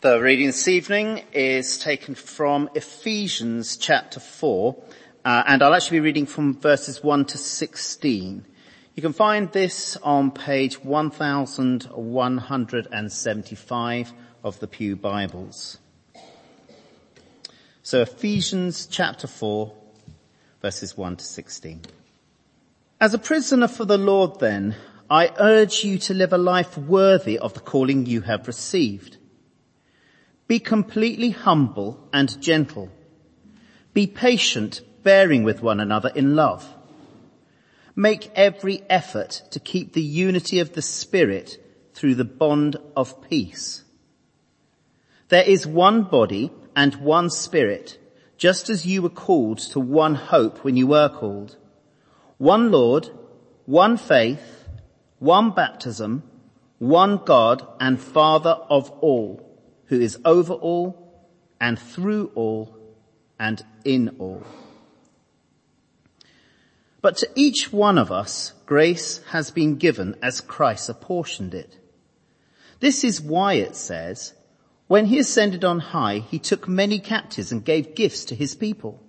The reading this evening is taken from Ephesians chapter 4, uh, and I'll actually be reading from verses 1 to 16. You can find this on page 1175 of the Pew Bibles. So Ephesians chapter 4, verses 1 to 16. As a prisoner for the Lord then, I urge you to live a life worthy of the calling you have received be completely humble and gentle. Be patient, bearing with one another in love. Make every effort to keep the unity of the Spirit through the bond of peace. There is one body and one Spirit, just as you were called to one hope when you were called. One Lord, one faith, one baptism, one God and Father of all who is over all and through all and in all. But to each one of us, grace has been given as Christ apportioned it. This is why it says, when he ascended on high, he took many captives and gave gifts to his people.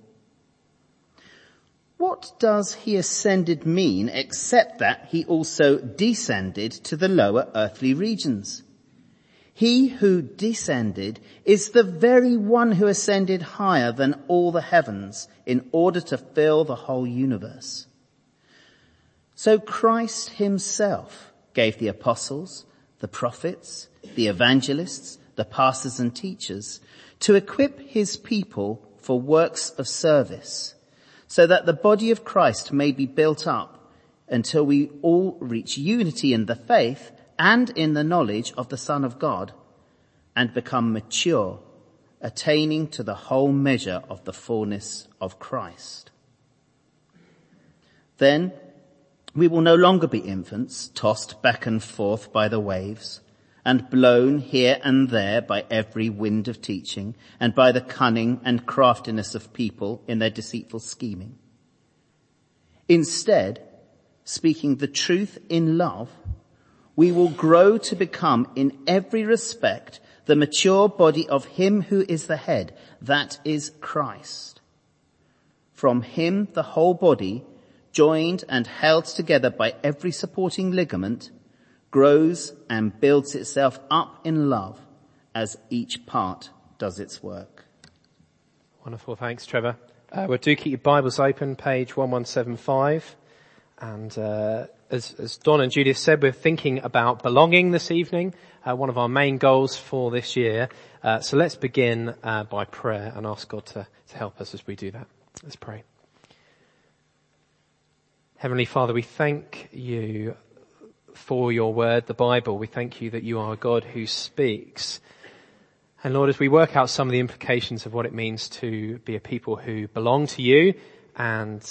What does he ascended mean except that he also descended to the lower earthly regions? He who descended is the very one who ascended higher than all the heavens in order to fill the whole universe. So Christ himself gave the apostles, the prophets, the evangelists, the pastors and teachers to equip his people for works of service so that the body of Christ may be built up until we all reach unity in the faith and in the knowledge of the Son of God and become mature, attaining to the whole measure of the fullness of Christ. Then we will no longer be infants tossed back and forth by the waves and blown here and there by every wind of teaching and by the cunning and craftiness of people in their deceitful scheming. Instead, speaking the truth in love, we will grow to become in every respect the mature body of him who is the head, that is Christ. From him the whole body, joined and held together by every supporting ligament, grows and builds itself up in love as each part does its work. Wonderful, thanks Trevor. Uh, well, do keep your Bibles open, page 1175. And uh, as, as Don and Judith said, we're thinking about belonging this evening, uh, one of our main goals for this year. Uh, so let's begin uh, by prayer and ask God to, to help us as we do that. Let's pray. Heavenly Father, we thank you for your word, the Bible. We thank you that you are a God who speaks. And Lord, as we work out some of the implications of what it means to be a people who belong to you and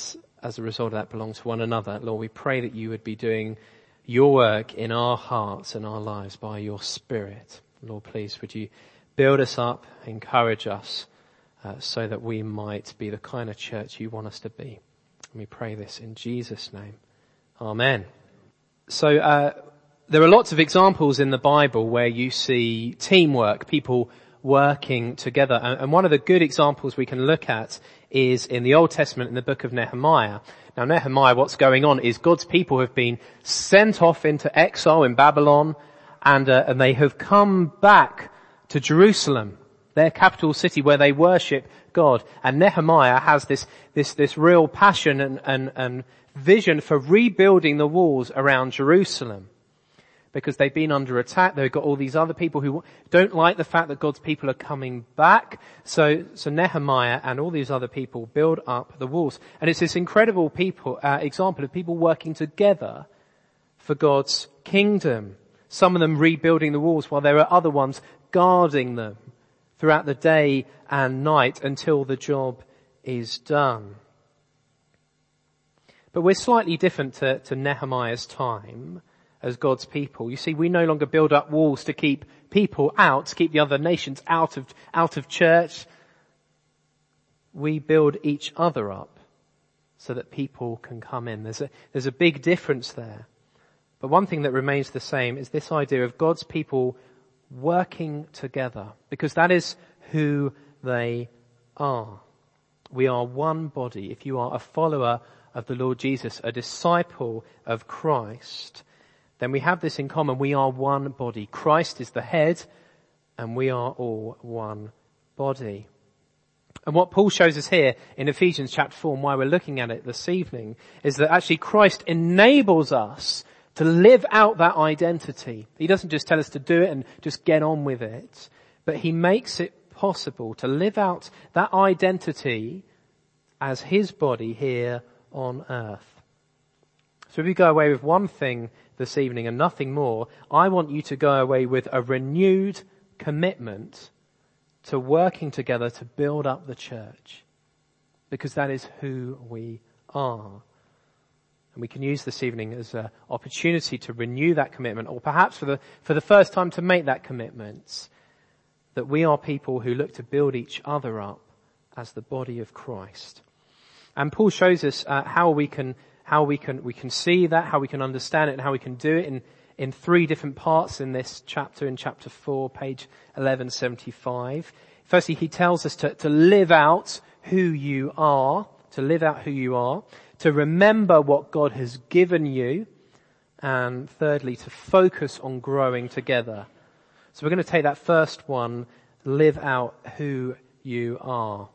as a result of that belong to one another. Lord, we pray that you would be doing your work in our hearts and our lives by your Spirit. Lord, please would you build us up, encourage us, uh, so that we might be the kind of church you want us to be. And we pray this in Jesus' name. Amen. So, uh, there are lots of examples in the Bible where you see teamwork, people working together. And one of the good examples we can look at is in the Old Testament in the book of Nehemiah. Now Nehemiah, what's going on is God's people have been sent off into exile in Babylon and, uh, and they have come back to Jerusalem, their capital city where they worship God. And Nehemiah has this, this, this real passion and, and, and vision for rebuilding the walls around Jerusalem because they've been under attack. They've got all these other people who don't like the fact that God's people are coming back. So, so Nehemiah and all these other people build up the walls. And it's this incredible people, uh, example of people working together for God's kingdom. Some of them rebuilding the walls while there are other ones guarding them throughout the day and night until the job is done. But we're slightly different to, to Nehemiah's time as God's people. You see, we no longer build up walls to keep people out, to keep the other nations out of, out of church. We build each other up so that people can come in. There's a, there's a big difference there. But one thing that remains the same is this idea of God's people working together because that is who they are. We are one body. If you are a follower of the Lord Jesus, a disciple of Christ, then we have this in common. We are one body. Christ is the head and we are all one body. And what Paul shows us here in Ephesians chapter 4 and why we're looking at it this evening is that actually Christ enables us to live out that identity. He doesn't just tell us to do it and just get on with it, but he makes it possible to live out that identity as his body here on earth. So if you go away with one thing this evening and nothing more, I want you to go away with a renewed commitment to working together to build up the church. Because that is who we are. And we can use this evening as an opportunity to renew that commitment, or perhaps for the, for the first time to make that commitment, that we are people who look to build each other up as the body of Christ. And Paul shows us uh, how we can, how we can, we can see that, how we can understand it, and how we can do it in, in three different parts in this chapter, in chapter 4, page 1175. Firstly, he tells us to, to live out who you are, to live out who you are to remember what God has given you, and thirdly, to focus on growing together. So we're going to take that first one, live out who you are.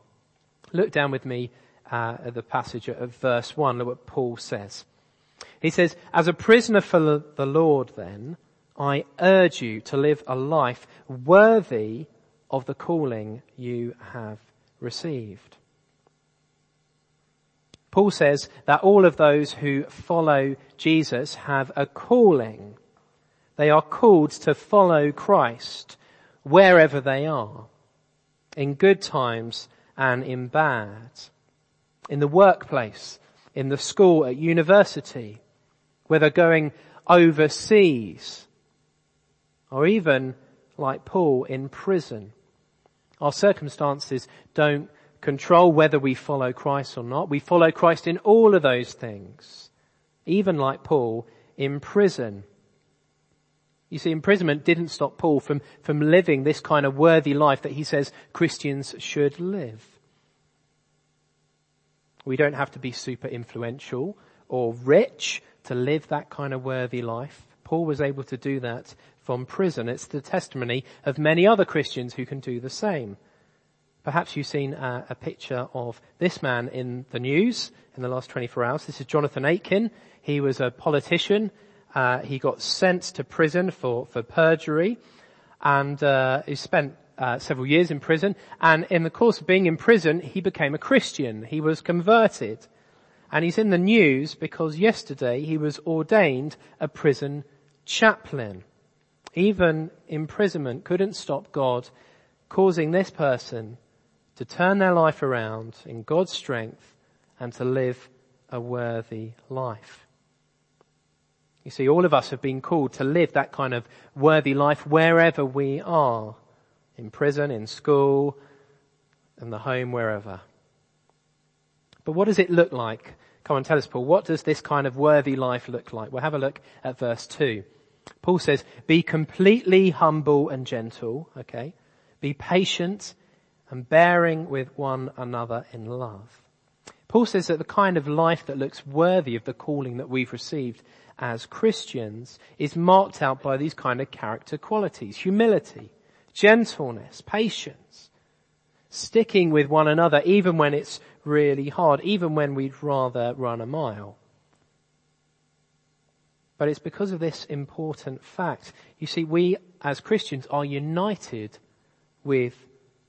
Look down with me uh, at the passage of verse 1, look what Paul says. He says, as a prisoner for the Lord then, I urge you to live a life worthy of the calling you have received. Paul says that all of those who follow Jesus have a calling. They are called to follow Christ wherever they are, in good times and in bad, in the workplace, in the school, at university, whether going overseas, or even, like Paul, in prison. Our circumstances don't control whether we follow Christ or not. We follow Christ in all of those things. Even like Paul in prison. You see, imprisonment didn't stop Paul from, from living this kind of worthy life that he says Christians should live. We don't have to be super influential or rich to live that kind of worthy life. Paul was able to do that from prison. It's the testimony of many other Christians who can do the same. Perhaps you've seen a, a picture of this man in the news in the last 24 hours. This is Jonathan Aitken. He was a politician. Uh, he got sent to prison for, for perjury and uh, he spent uh, several years in prison. And in the course of being in prison, he became a Christian. He was converted. And he's in the news because yesterday he was ordained a prison chaplain. Even imprisonment couldn't stop God causing this person to turn their life around in God's strength and to live a worthy life. You see, all of us have been called to live that kind of worthy life wherever we are. In prison, in school, in the home, wherever. But what does it look like? Come on, tell us, Paul. What does this kind of worthy life look like? We'll have a look at verse 2. Paul says, be completely humble and gentle, okay? Be patient and bearing with one another in love. Paul says that the kind of life that looks worthy of the calling that we've received as Christians is marked out by these kind of character qualities. Humility, gentleness, patience, sticking with one another even when it's really hard, even when we'd rather run a mile. But it's because of this important fact. You see, we as Christians are united with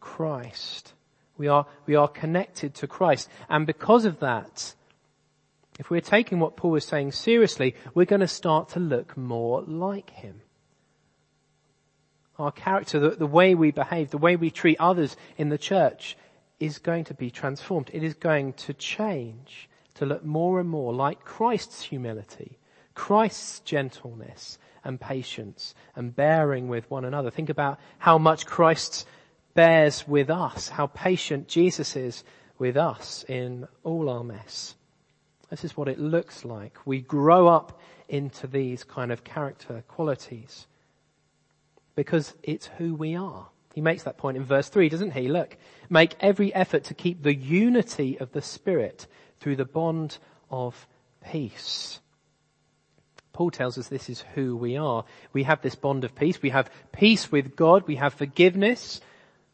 Christ. We are, we are connected to Christ. And because of that, if we're taking what Paul is saying seriously, we're going to start to look more like him. Our character, the, the way we behave, the way we treat others in the church is going to be transformed. It is going to change to look more and more like Christ's humility, Christ's gentleness and patience and bearing with one another. Think about how much Christ bears with us, how patient Jesus is with us in all our mess. This is what it looks like. We grow up into these kind of character qualities. Because it's who we are. He makes that point in verse 3, doesn't he? Look, make every effort to keep the unity of the Spirit through the bond of peace. Paul tells us this is who we are. We have this bond of peace. We have peace with God. We have forgiveness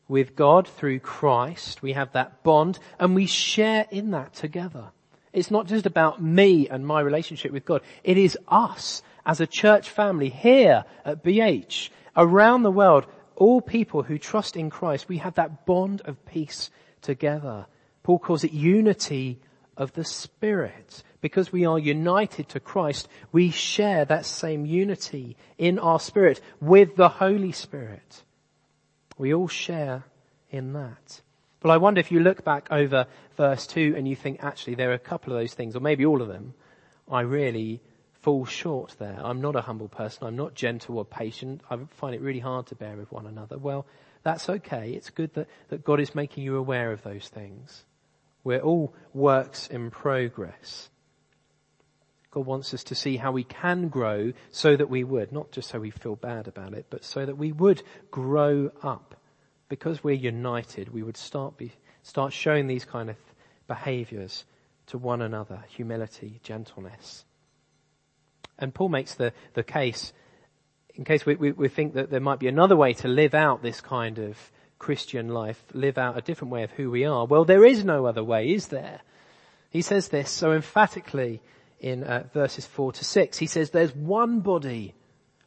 with God through Christ. We have that bond and we share in that together. It's not just about me and my relationship with God. It is us as a church family here at BH, around the world, all people who trust in Christ. We have that bond of peace together. Paul calls it unity of the Spirit. Because we are united to Christ, we share that same unity in our spirit with the Holy Spirit. We all share in that. But I wonder if you look back over verse 2 and you think actually there are a couple of those things, or maybe all of them, I really fall short there. I'm not a humble person. I'm not gentle or patient. I find it really hard to bear with one another. Well, that's okay. It's good that, that God is making you aware of those things. We're all works in progress. God wants us to see how we can grow so that we would, not just so we feel bad about it, but so that we would grow up. Because we're united, we would start be, start showing these kind of behaviors to one another, humility, gentleness. And Paul makes the, the case, in case we, we, we think that there might be another way to live out this kind of Christian life, live out a different way of who we are. Well, there is no other way, is there? He says this so emphatically in uh, verses 4 to 6. He says, there's one body,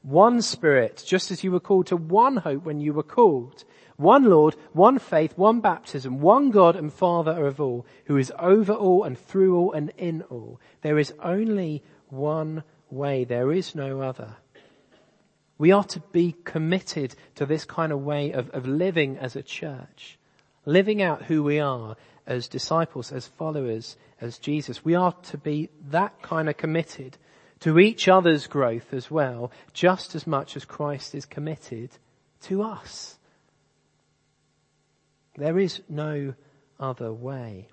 one spirit, just as you were called to one hope when you were called. One Lord, one faith, one baptism, one God and Father of all, who is over all and through all and in all. There is only one way. There is no other. We are to be committed to this kind of way of, of living as a church, living out who we are as disciples, as followers, as Jesus. We are to be that kind of committed to each other's growth as well, just as much as Christ is committed to us. There is no other way.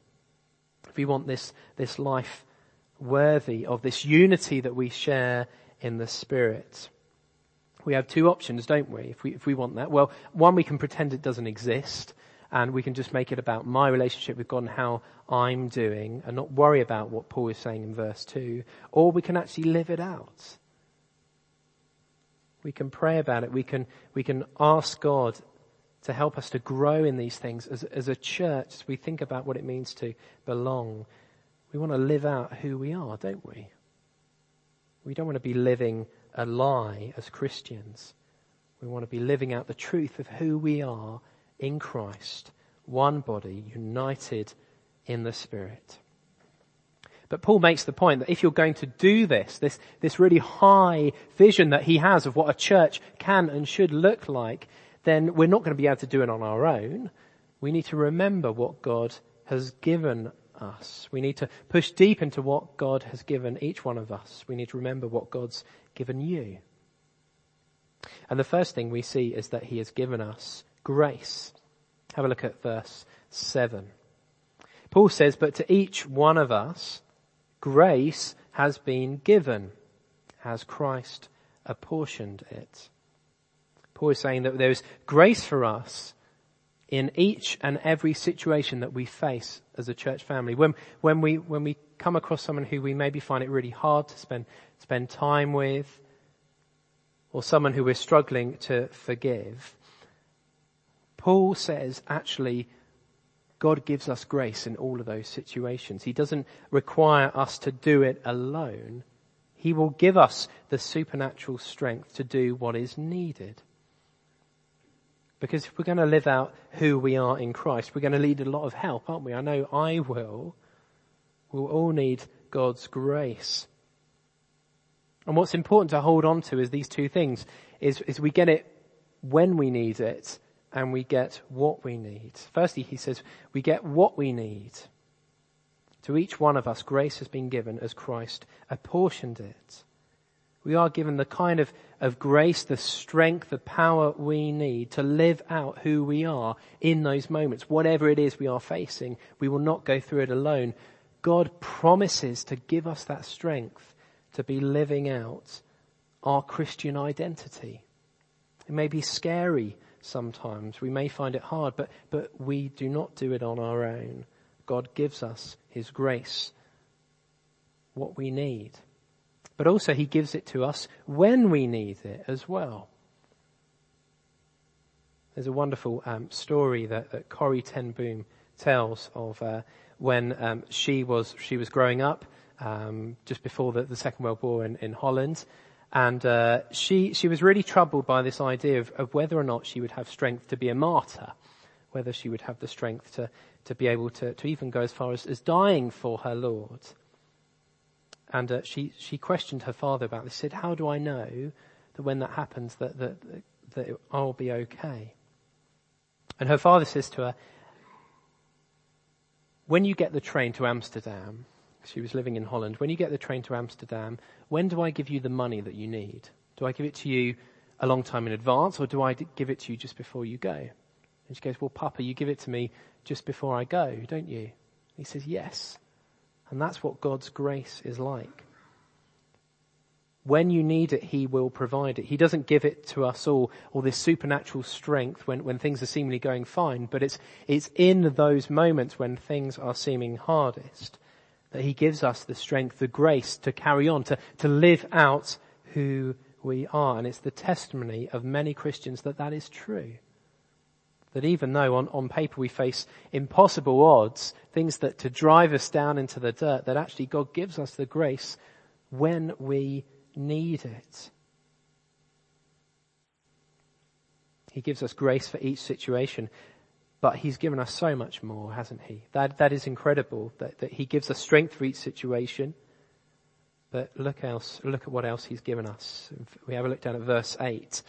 If we want this, this life worthy of this unity that we share in the Spirit, we have two options, don't we? If we, if we want that. Well, one, we can pretend it doesn't exist and we can just make it about my relationship with God and how I'm doing and not worry about what Paul is saying in verse 2. Or we can actually live it out. We can pray about it. We can, we can ask God to help us to grow in these things as, as a church as we think about what it means to belong. We want to live out who we are, don't we? We don't want to be living a lie as Christians. We want to be living out the truth of who we are in Christ, one body, united in the Spirit. But Paul makes the point that if you're going to do this, this, this really high vision that he has of what a church can and should look like, then we're not going to be able to do it on our own. We need to remember what God has given us. We need to push deep into what God has given each one of us. We need to remember what God's given you. And the first thing we see is that he has given us grace. Have a look at verse 7. Paul says, but to each one of us, grace has been given as Christ apportioned it. Paul is saying that there is grace for us in each and every situation that we face as a church family. When, when we, when we come across someone who we maybe find it really hard to spend, spend time with, or someone who we're struggling to forgive, Paul says actually God gives us grace in all of those situations. He doesn't require us to do it alone. He will give us the supernatural strength to do what is needed. Because if we're going to live out who we are in Christ, we're going to need a lot of help, aren't we? I know I will. We'll all need God's grace. And what's important to hold on to is these two things, is, is we get it when we need it and we get what we need. Firstly, he says, we get what we need. To each one of us, grace has been given as Christ apportioned it. We are given the kind of, of grace, the strength, the power we need to live out who we are in those moments. Whatever it is we are facing, we will not go through it alone. God promises to give us that strength to be living out our Christian identity It may be scary sometimes. We may find it hard, but, but we do not do it on our own. God gives us His grace, what we need. But also He gives it to us when we need it as well. There's a wonderful um, story that, that Corrie ten Boom tells of uh, when um, she was she was growing up um, just before the, the, Second World War in, in Holland, and uh, she she was really troubled by this idea of, of, whether or not she would have strength to be a martyr, whether she would have the strength to to be able to to even go as far as, as dying for her Lord. And uh, she she questioned her father about this. She said, "How do I know that when that happens that that that I'll be okay?" And her father says to her, when you get the train to Amsterdam, she was living in Holland, when you get the train to Amsterdam, when do I give you the money that you need? Do I give it to you a long time in advance or do I give it to you just before you go? And she goes, well, Papa, you give it to me just before I go, don't you? He says, yes. And that's what God's grace is like. When you need it, He will provide it. He doesn't give it to us all, all this supernatural strength when, when things are seemingly going fine, but it's, it's in those moments when things are seeming hardest that He gives us the strength, the grace to carry on, to, to live out who we are. And it's the testimony of many Christians that that is true. That even though on, on paper we face impossible odds, things that to drive us down into the dirt, that actually God gives us the grace when we need it. He gives us grace for each situation, but He's given us so much more, hasn't He? That, that is incredible, that, that He gives us strength for each situation. But look else, look at what else He's given us. We have a look down at verse 8.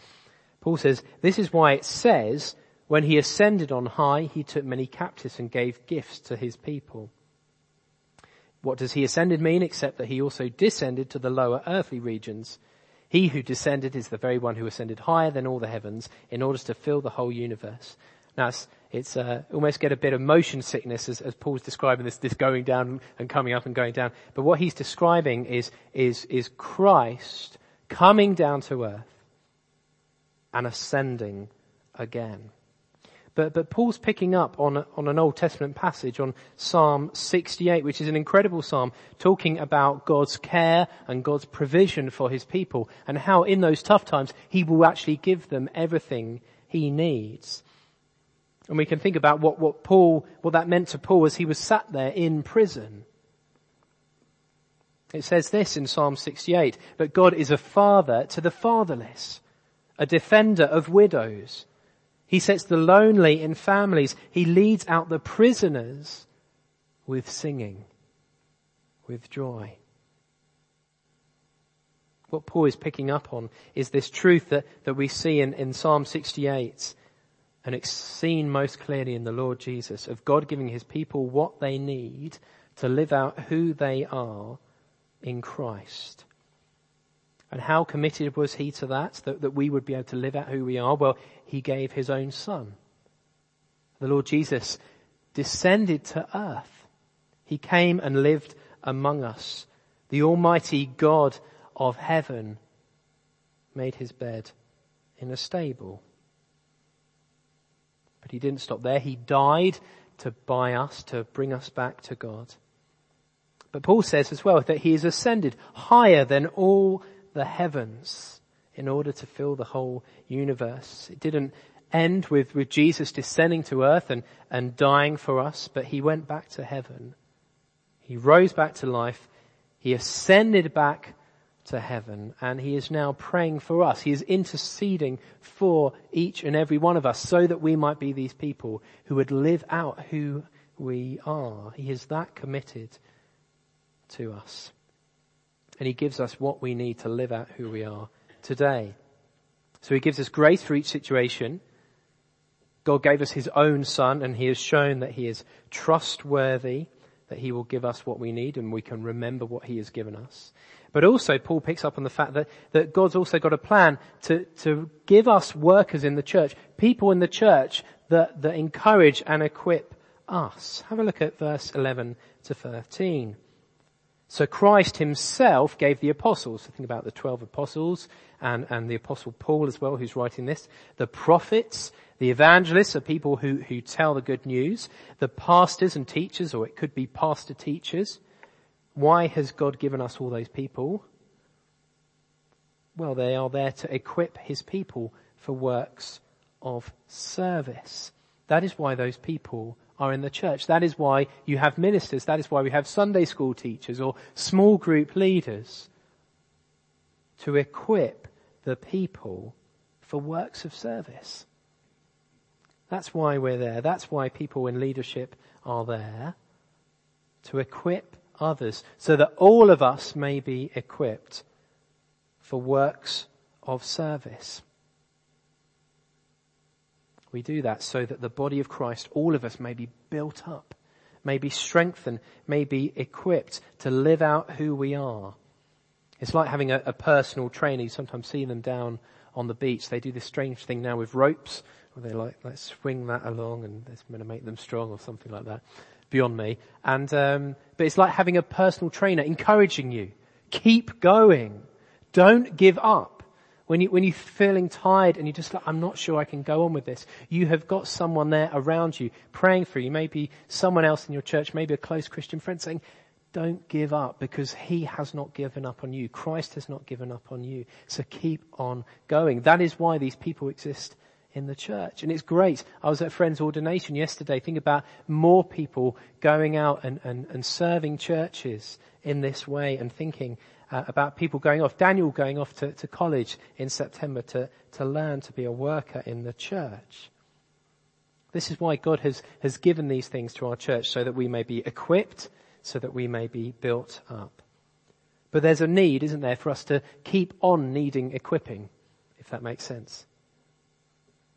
Paul says, this is why it says, when He ascended on high, He took many captives and gave gifts to His people. What does he ascended mean except that he also descended to the lower earthly regions? He who descended is the very one who ascended higher than all the heavens in order to fill the whole universe. Now it's, it's uh, almost get a bit of motion sickness as, as Paul's describing this, this going down and coming up and going down. But what he's describing is, is, is Christ coming down to earth and ascending again. But, but Paul's picking up on, on an Old Testament passage on Psalm 68, which is an incredible psalm talking about God's care and God's provision for his people and how in those tough times he will actually give them everything he needs. And we can think about what, what Paul, what that meant to Paul as he was sat there in prison. It says this in Psalm 68, that God is a father to the fatherless, a defender of widows, he sets the lonely in families. He leads out the prisoners with singing, with joy. What Paul is picking up on is this truth that, that we see in, in Psalm 68 and it's seen most clearly in the Lord Jesus of God giving his people what they need to live out who they are in Christ. And how committed was he to that, that, that we would be able to live out who we are? Well, he gave his own son. The Lord Jesus descended to earth. He came and lived among us. The Almighty God of heaven made his bed in a stable. But he didn't stop there. He died to buy us, to bring us back to God. But Paul says as well that he is ascended higher than all the heavens in order to fill the whole universe. It didn't end with, with Jesus descending to earth and, and dying for us, but he went back to heaven. He rose back to life. He ascended back to heaven and he is now praying for us. He is interceding for each and every one of us so that we might be these people who would live out who we are. He is that committed to us and he gives us what we need to live out who we are today. So he gives us grace for each situation. God gave us his own son and he has shown that he is trustworthy, that he will give us what we need and we can remember what he has given us. But also Paul picks up on the fact that, that God's also got a plan to, to give us workers in the church, people in the church that, that encourage and equip us. Have a look at verse 11 to 13 So Christ himself gave the apostles, so think about the 12 apostles and, and the apostle Paul as well who's writing this, the prophets, the evangelists are people who, who tell the good news, the pastors and teachers, or it could be pastor teachers. Why has God given us all those people? Well, they are there to equip his people for works of service. That is why those people are in the church. That is why you have ministers. That is why we have Sunday school teachers or small group leaders to equip the people for works of service. That's why we're there. That's why people in leadership are there to equip others so that all of us may be equipped for works of service. We do that so that the body of Christ, all of us may be built up, may be strengthened, may be equipped to live out who we are. It's like having a, a personal trainer. You sometimes see them down on the beach. They do this strange thing now with ropes where they like, let's swing that along and it's going to make them strong or something like that. Beyond me. And, um, but it's like having a personal trainer encouraging you. Keep going. Don't give up. When you, when you're feeling tired and you're just like, I'm not sure I can go on with this, you have got someone there around you praying for you. Maybe someone else in your church, maybe a close Christian friend saying, don't give up because he has not given up on you. Christ has not given up on you. So keep on going. That is why these people exist in the church. And it's great. I was at a friend's ordination yesterday. Think about more people going out and, and, and serving churches in this way and thinking uh, about people going off, Daniel going off to, to college in September to, to learn to be a worker in the church. This is why God has, has given these things to our church so that we may be equipped, so that we may be built up. But there's a need, isn't there, for us to keep on needing equipping, if that makes sense.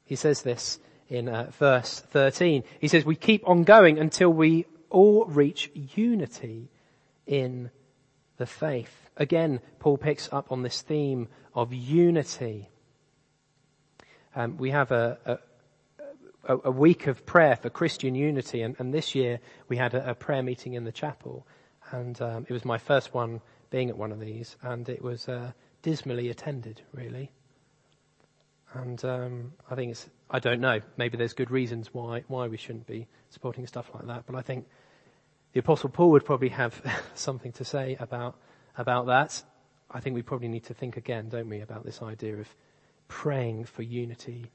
He says this in uh, verse 13. He says, we keep on going until we all reach unity in the faith. Again, Paul picks up on this theme of unity. Um, we have a, a, a, week of prayer for Christian unity, and, and this year we had a, a, prayer meeting in the chapel, and um, it was my first one being at one of these, and it was uh, dismally attended, really. And um, I think it's, I don't know, maybe there's good reasons why, why we shouldn't be supporting stuff like that, but I think the Apostle Paul would probably have something to say about about that, I think we probably need to think again, don't we, about this idea of praying for unity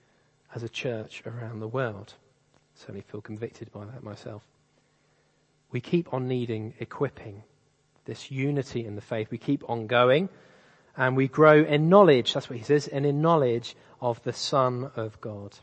as a church around the world. Certainly feel convicted by that myself. We keep on needing equipping this unity in the faith. We keep on going and we grow in knowledge. That's what he says, and in knowledge of the Son of God.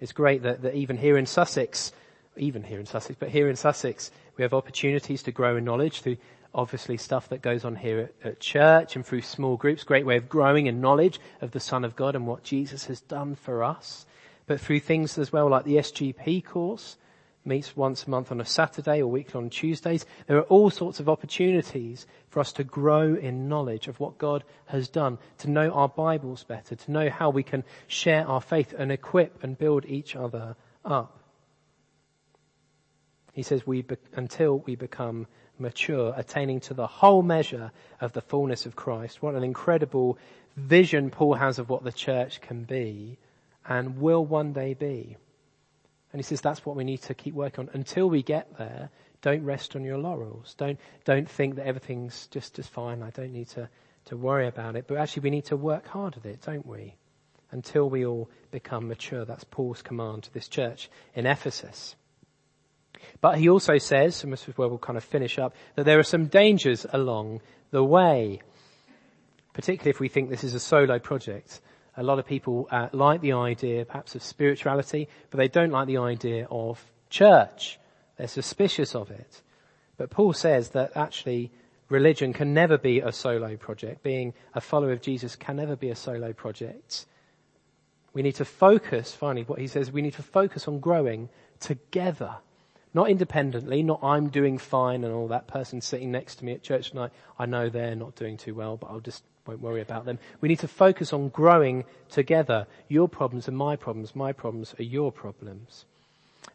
It's great that, that even here in Sussex, even here in Sussex, but here in Sussex, we have opportunities to grow in knowledge through obviously stuff that goes on here at, at, church and through small groups. Great way of growing in knowledge of the Son of God and what Jesus has done for us. But through things as well like the SGP course, meets once a month on a Saturday or weekly on Tuesdays. There are all sorts of opportunities for us to grow in knowledge of what God has done, to know our Bibles better, to know how we can share our faith and equip and build each other up. He says we, be- until we become mature, attaining to the whole measure of the fullness of Christ. What an incredible vision Paul has of what the church can be and will one day be. And he says that's what we need to keep working on. Until we get there, don't rest on your laurels. Don't, don't think that everything's just, just fine. I don't need to, to worry about it. But actually we need to work hard at it, don't we? Until we all become mature. That's Paul's command to this church in Ephesus. But he also says, and this is where we'll kind of finish up, that there are some dangers along the way. Particularly if we think this is a solo project. A lot of people uh, like the idea perhaps of spirituality, but they don't like the idea of church. They're suspicious of it. But Paul says that actually religion can never be a solo project. Being a follower of Jesus can never be a solo project. We need to focus, finally, what he says, we need to focus on growing together not independently, not I'm doing fine and all that person sitting next to me at church tonight, I know they're not doing too well, but I'll just won't worry about them. We need to focus on growing together. Your problems are my problems, my problems are your problems.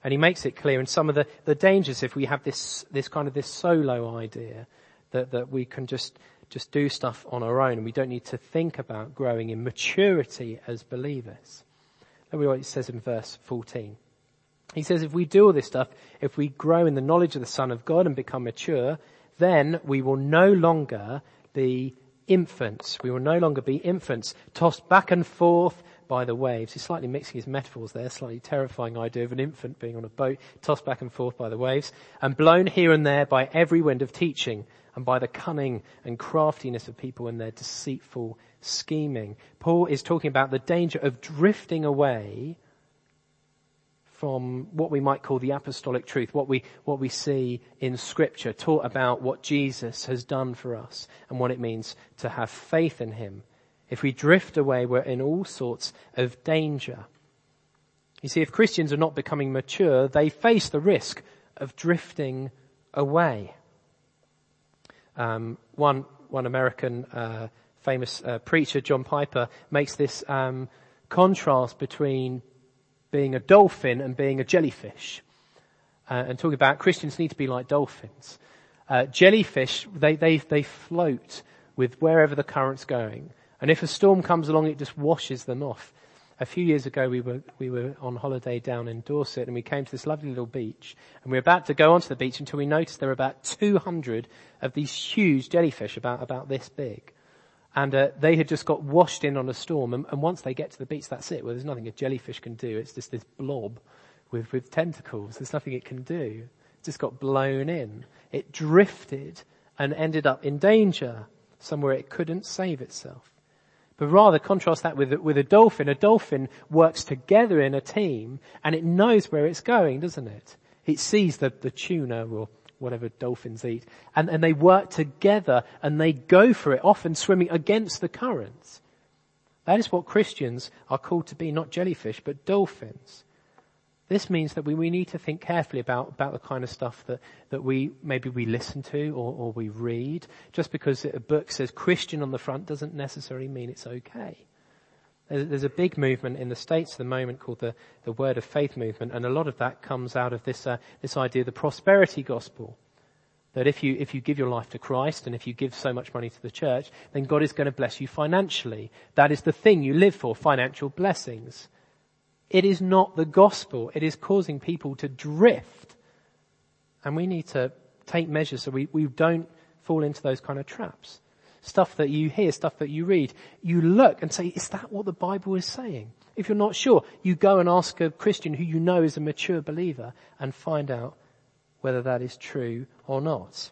And he makes it clear in some of the, the dangers if we have this, this kind of this solo idea that, that we can just, just do stuff on our own and we don't need to think about growing in maturity as believers. Look what it says in verse 14. He says if we do all this stuff, if we grow in the knowledge of the Son of God and become mature, then we will no longer be infants. We will no longer be infants, tossed back and forth by the waves. He's slightly mixing his metaphors there, slightly terrifying idea of an infant being on a boat, tossed back and forth by the waves, and blown here and there by every wind of teaching and by the cunning and craftiness of people and their deceitful scheming. Paul is talking about the danger of drifting away from what we might call the apostolic truth, what we, what we see in scripture, taught about what Jesus has done for us and what it means to have faith in him. If we drift away, we're in all sorts of danger. You see, if Christians are not becoming mature, they face the risk of drifting away. Um, one, one American uh, famous uh, preacher, John Piper, makes this um, contrast between being a dolphin and being a jellyfish. Uh, and talking about Christians need to be like dolphins. Uh, jellyfish, they, they, they float with wherever the current's going. And if a storm comes along, it just washes them off. A few years ago, we were, we were on holiday down in Dorset and we came to this lovely little beach and we were about to go onto the beach until we noticed there were about 200 of these huge jellyfish about, about this big. And uh, they had just got washed in on a storm, and, and, once they get to the beach, that's it. Well, there's nothing a jellyfish can do. It's just this blob with, with tentacles. There's nothing it can do. It just got blown in. It drifted and ended up in danger somewhere it couldn't save itself. But rather contrast that with, with a dolphin. A dolphin works together in a team and it knows where it's going, doesn't it? It sees the, the tuna or whatever dolphins eat. And, and they work together and they go for it, often swimming against the currents. That is what Christians are called to be, not jellyfish, but dolphins. This means that we, we need to think carefully about, about the kind of stuff that, that we, maybe we listen to or, or we read. Just because a book says Christian on the front doesn't necessarily mean it's okay. There's a big movement in the States at the moment called the, the Word of Faith movement, and a lot of that comes out of this, uh, this idea of the prosperity gospel. That if you, if you give your life to Christ and if you give so much money to the church, then God is going to bless you financially. That is the thing you live for, financial blessings. It is not the gospel. It is causing people to drift. And we need to take measures so we, we don't fall into those kind of traps stuff that you hear, stuff that you read, you look and say, is that what the Bible is saying? If you're not sure, you go and ask a Christian who you know is a mature believer and find out whether that is true or not.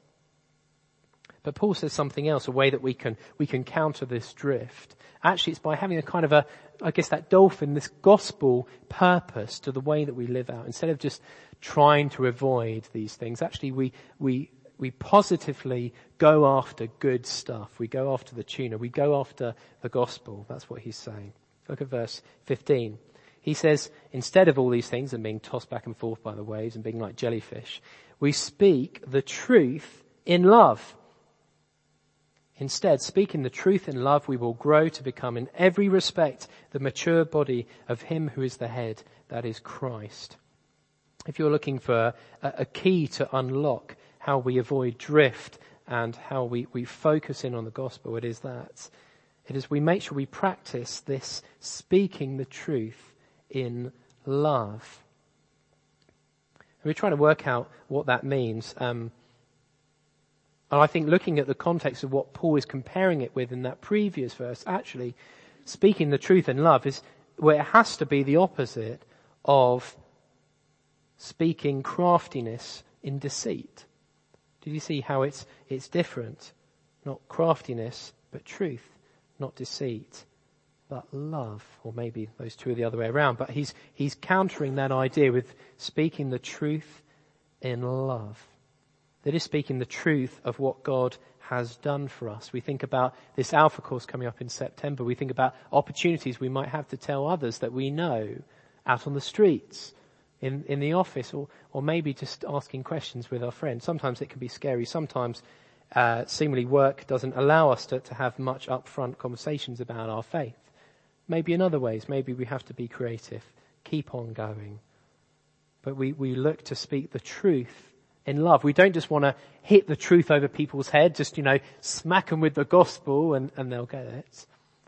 But Paul says something else, a way that we can, we can counter this drift. Actually, it's by having a kind of a, I guess that dolphin, this gospel purpose to the way that we live out. Instead of just trying to avoid these things, actually we, we we positively go after good stuff. We go after the tuna. We go after the gospel. That's what he's saying. Look at verse 15. He says, instead of all these things and being tossed back and forth by the waves and being like jellyfish, we speak the truth in love. Instead, speaking the truth in love, we will grow to become in every respect the mature body of him who is the head, that is Christ. If you're looking for a, a key to unlock how we avoid drift and how we, we focus in on the gospel, it is that. It is we make sure we practice this speaking the truth in love. And we're trying to work out what that means. Um, and I think looking at the context of what Paul is comparing it with in that previous verse, actually, speaking the truth in love is where it has to be the opposite of speaking craftiness in deceit. Did you see how it's, it's different? Not craftiness, but truth. Not deceit, but love. Or maybe those two are the other way around. But he's, he's countering that idea with speaking the truth in love. That is speaking the truth of what God has done for us. We think about this Alpha course coming up in September. We think about opportunities we might have to tell others that we know out on the streets in, in the office or, or maybe just asking questions with our friends. Sometimes it can be scary. Sometimes uh, seemingly work doesn't allow us to, to have much upfront conversations about our faith. Maybe in other ways, maybe we have to be creative, keep on going. But we, we look to speak the truth in love. We don't just want to hit the truth over people's head, just, you know, smack them with the gospel and, and they'll get it.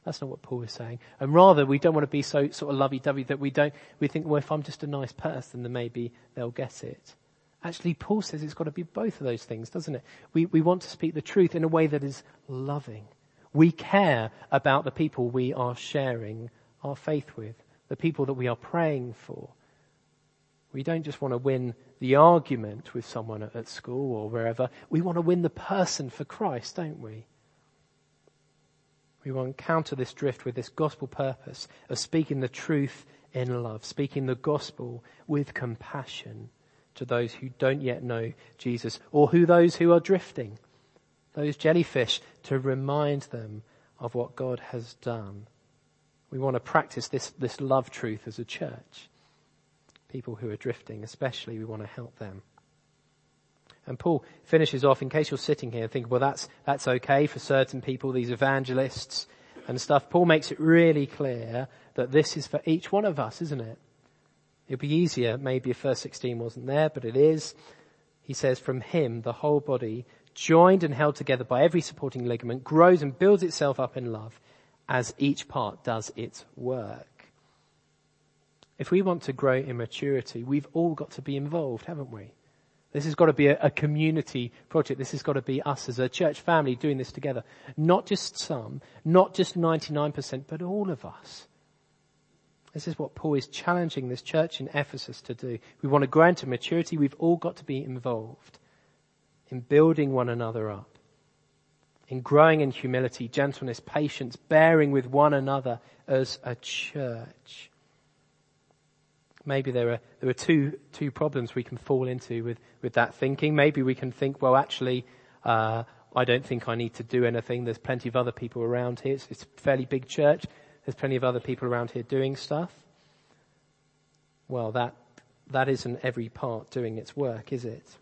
That's not what Paul is saying. And rather, we don't want to be so sort of lovey-dovey that we don't, we think, well, if I'm just a nice person, then maybe they'll get it. Actually, Paul says it's got to be both of those things, doesn't it? We, we want to speak the truth in a way that is loving. We care about the people we are sharing our faith with, the people that we are praying for. We don't just want to win the argument with someone at, at school or wherever. We want to win the person for Christ, don't we? We want to counter this drift with this gospel purpose of speaking the truth in love, speaking the gospel with compassion to those who don't yet know Jesus or who those who are drifting, those jellyfish, to remind them of what God has done. We want to practice this, this love truth as a church. People who are drifting, especially, we want to help them. And Paul finishes off, in case you're sitting here thinking, well, that's, that's okay for certain people, these evangelists and stuff. Paul makes it really clear that this is for each one of us, isn't it? It'd be easier maybe if verse 16 wasn't there, but it is. He says, from him, the whole body, joined and held together by every supporting ligament, grows and builds itself up in love as each part does its work. If we want to grow in maturity, we've all got to be involved, haven't we? This has got to be a, a, community project. This has got to be us as a church family doing this together. Not just some, not just 99%, but all of us. This is what Paul is challenging this church in Ephesus to do. We want to grow into maturity. We've all got to be involved in building one another up, in growing in humility, gentleness, patience, bearing with one another as a church. Maybe there are, there are two, two problems we can fall into with, with that thinking. Maybe we can think, well, actually, uh, I don't think I need to do anything. There's plenty of other people around here. It's, it's a fairly big church. There's plenty of other people around here doing stuff. Well, that, that isn't every part doing its work, is it?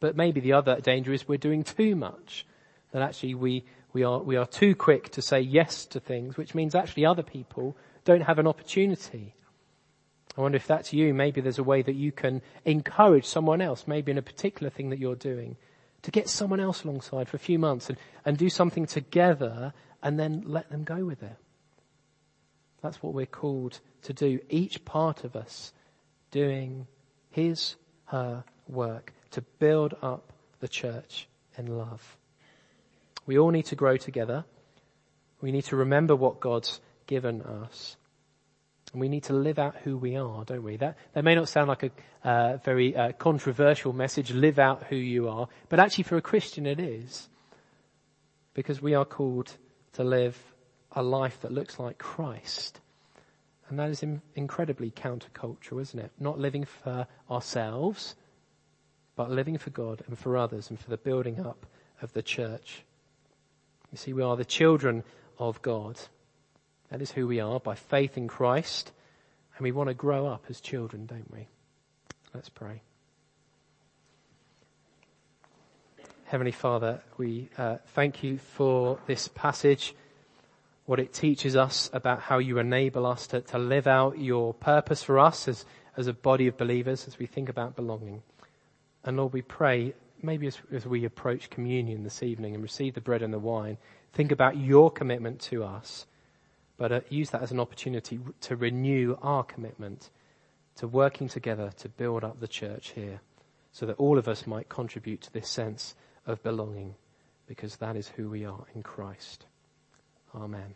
But maybe the other danger is we're doing too much. That actually we, we are, we are too quick to say yes to things, which means actually other people don't have an opportunity. I wonder if that's you. Maybe there's a way that you can encourage someone else, maybe in a particular thing that you're doing, to get someone else alongside for a few months and, and do something together and then let them go with it. That's what we're called to do. Each part of us doing his, her work to build up the church in love. We all need to grow together. We need to remember what God's given us. And we need to live out who we are, don't we? That, that may not sound like a uh, very uh, controversial message, live out who you are, but actually for a Christian it is. Because we are called to live a life that looks like Christ. And that is in, incredibly countercultural, isn't it? Not living for ourselves, but living for God and for others and for the building up of the church. You see, we are the children of God. That is who we are by faith in Christ. And we want to grow up as children, don't we? Let's pray. Heavenly Father, we uh, thank you for this passage, what it teaches us about how you enable us to, to live out your purpose for us as, as a body of believers as we think about belonging. And Lord, we pray, maybe as, as we approach communion this evening and receive the bread and the wine, think about your commitment to us but uh, use that as an opportunity to renew our commitment to working together to build up the church here so that all of us might contribute to this sense of belonging because that is who we are in Christ. Amen.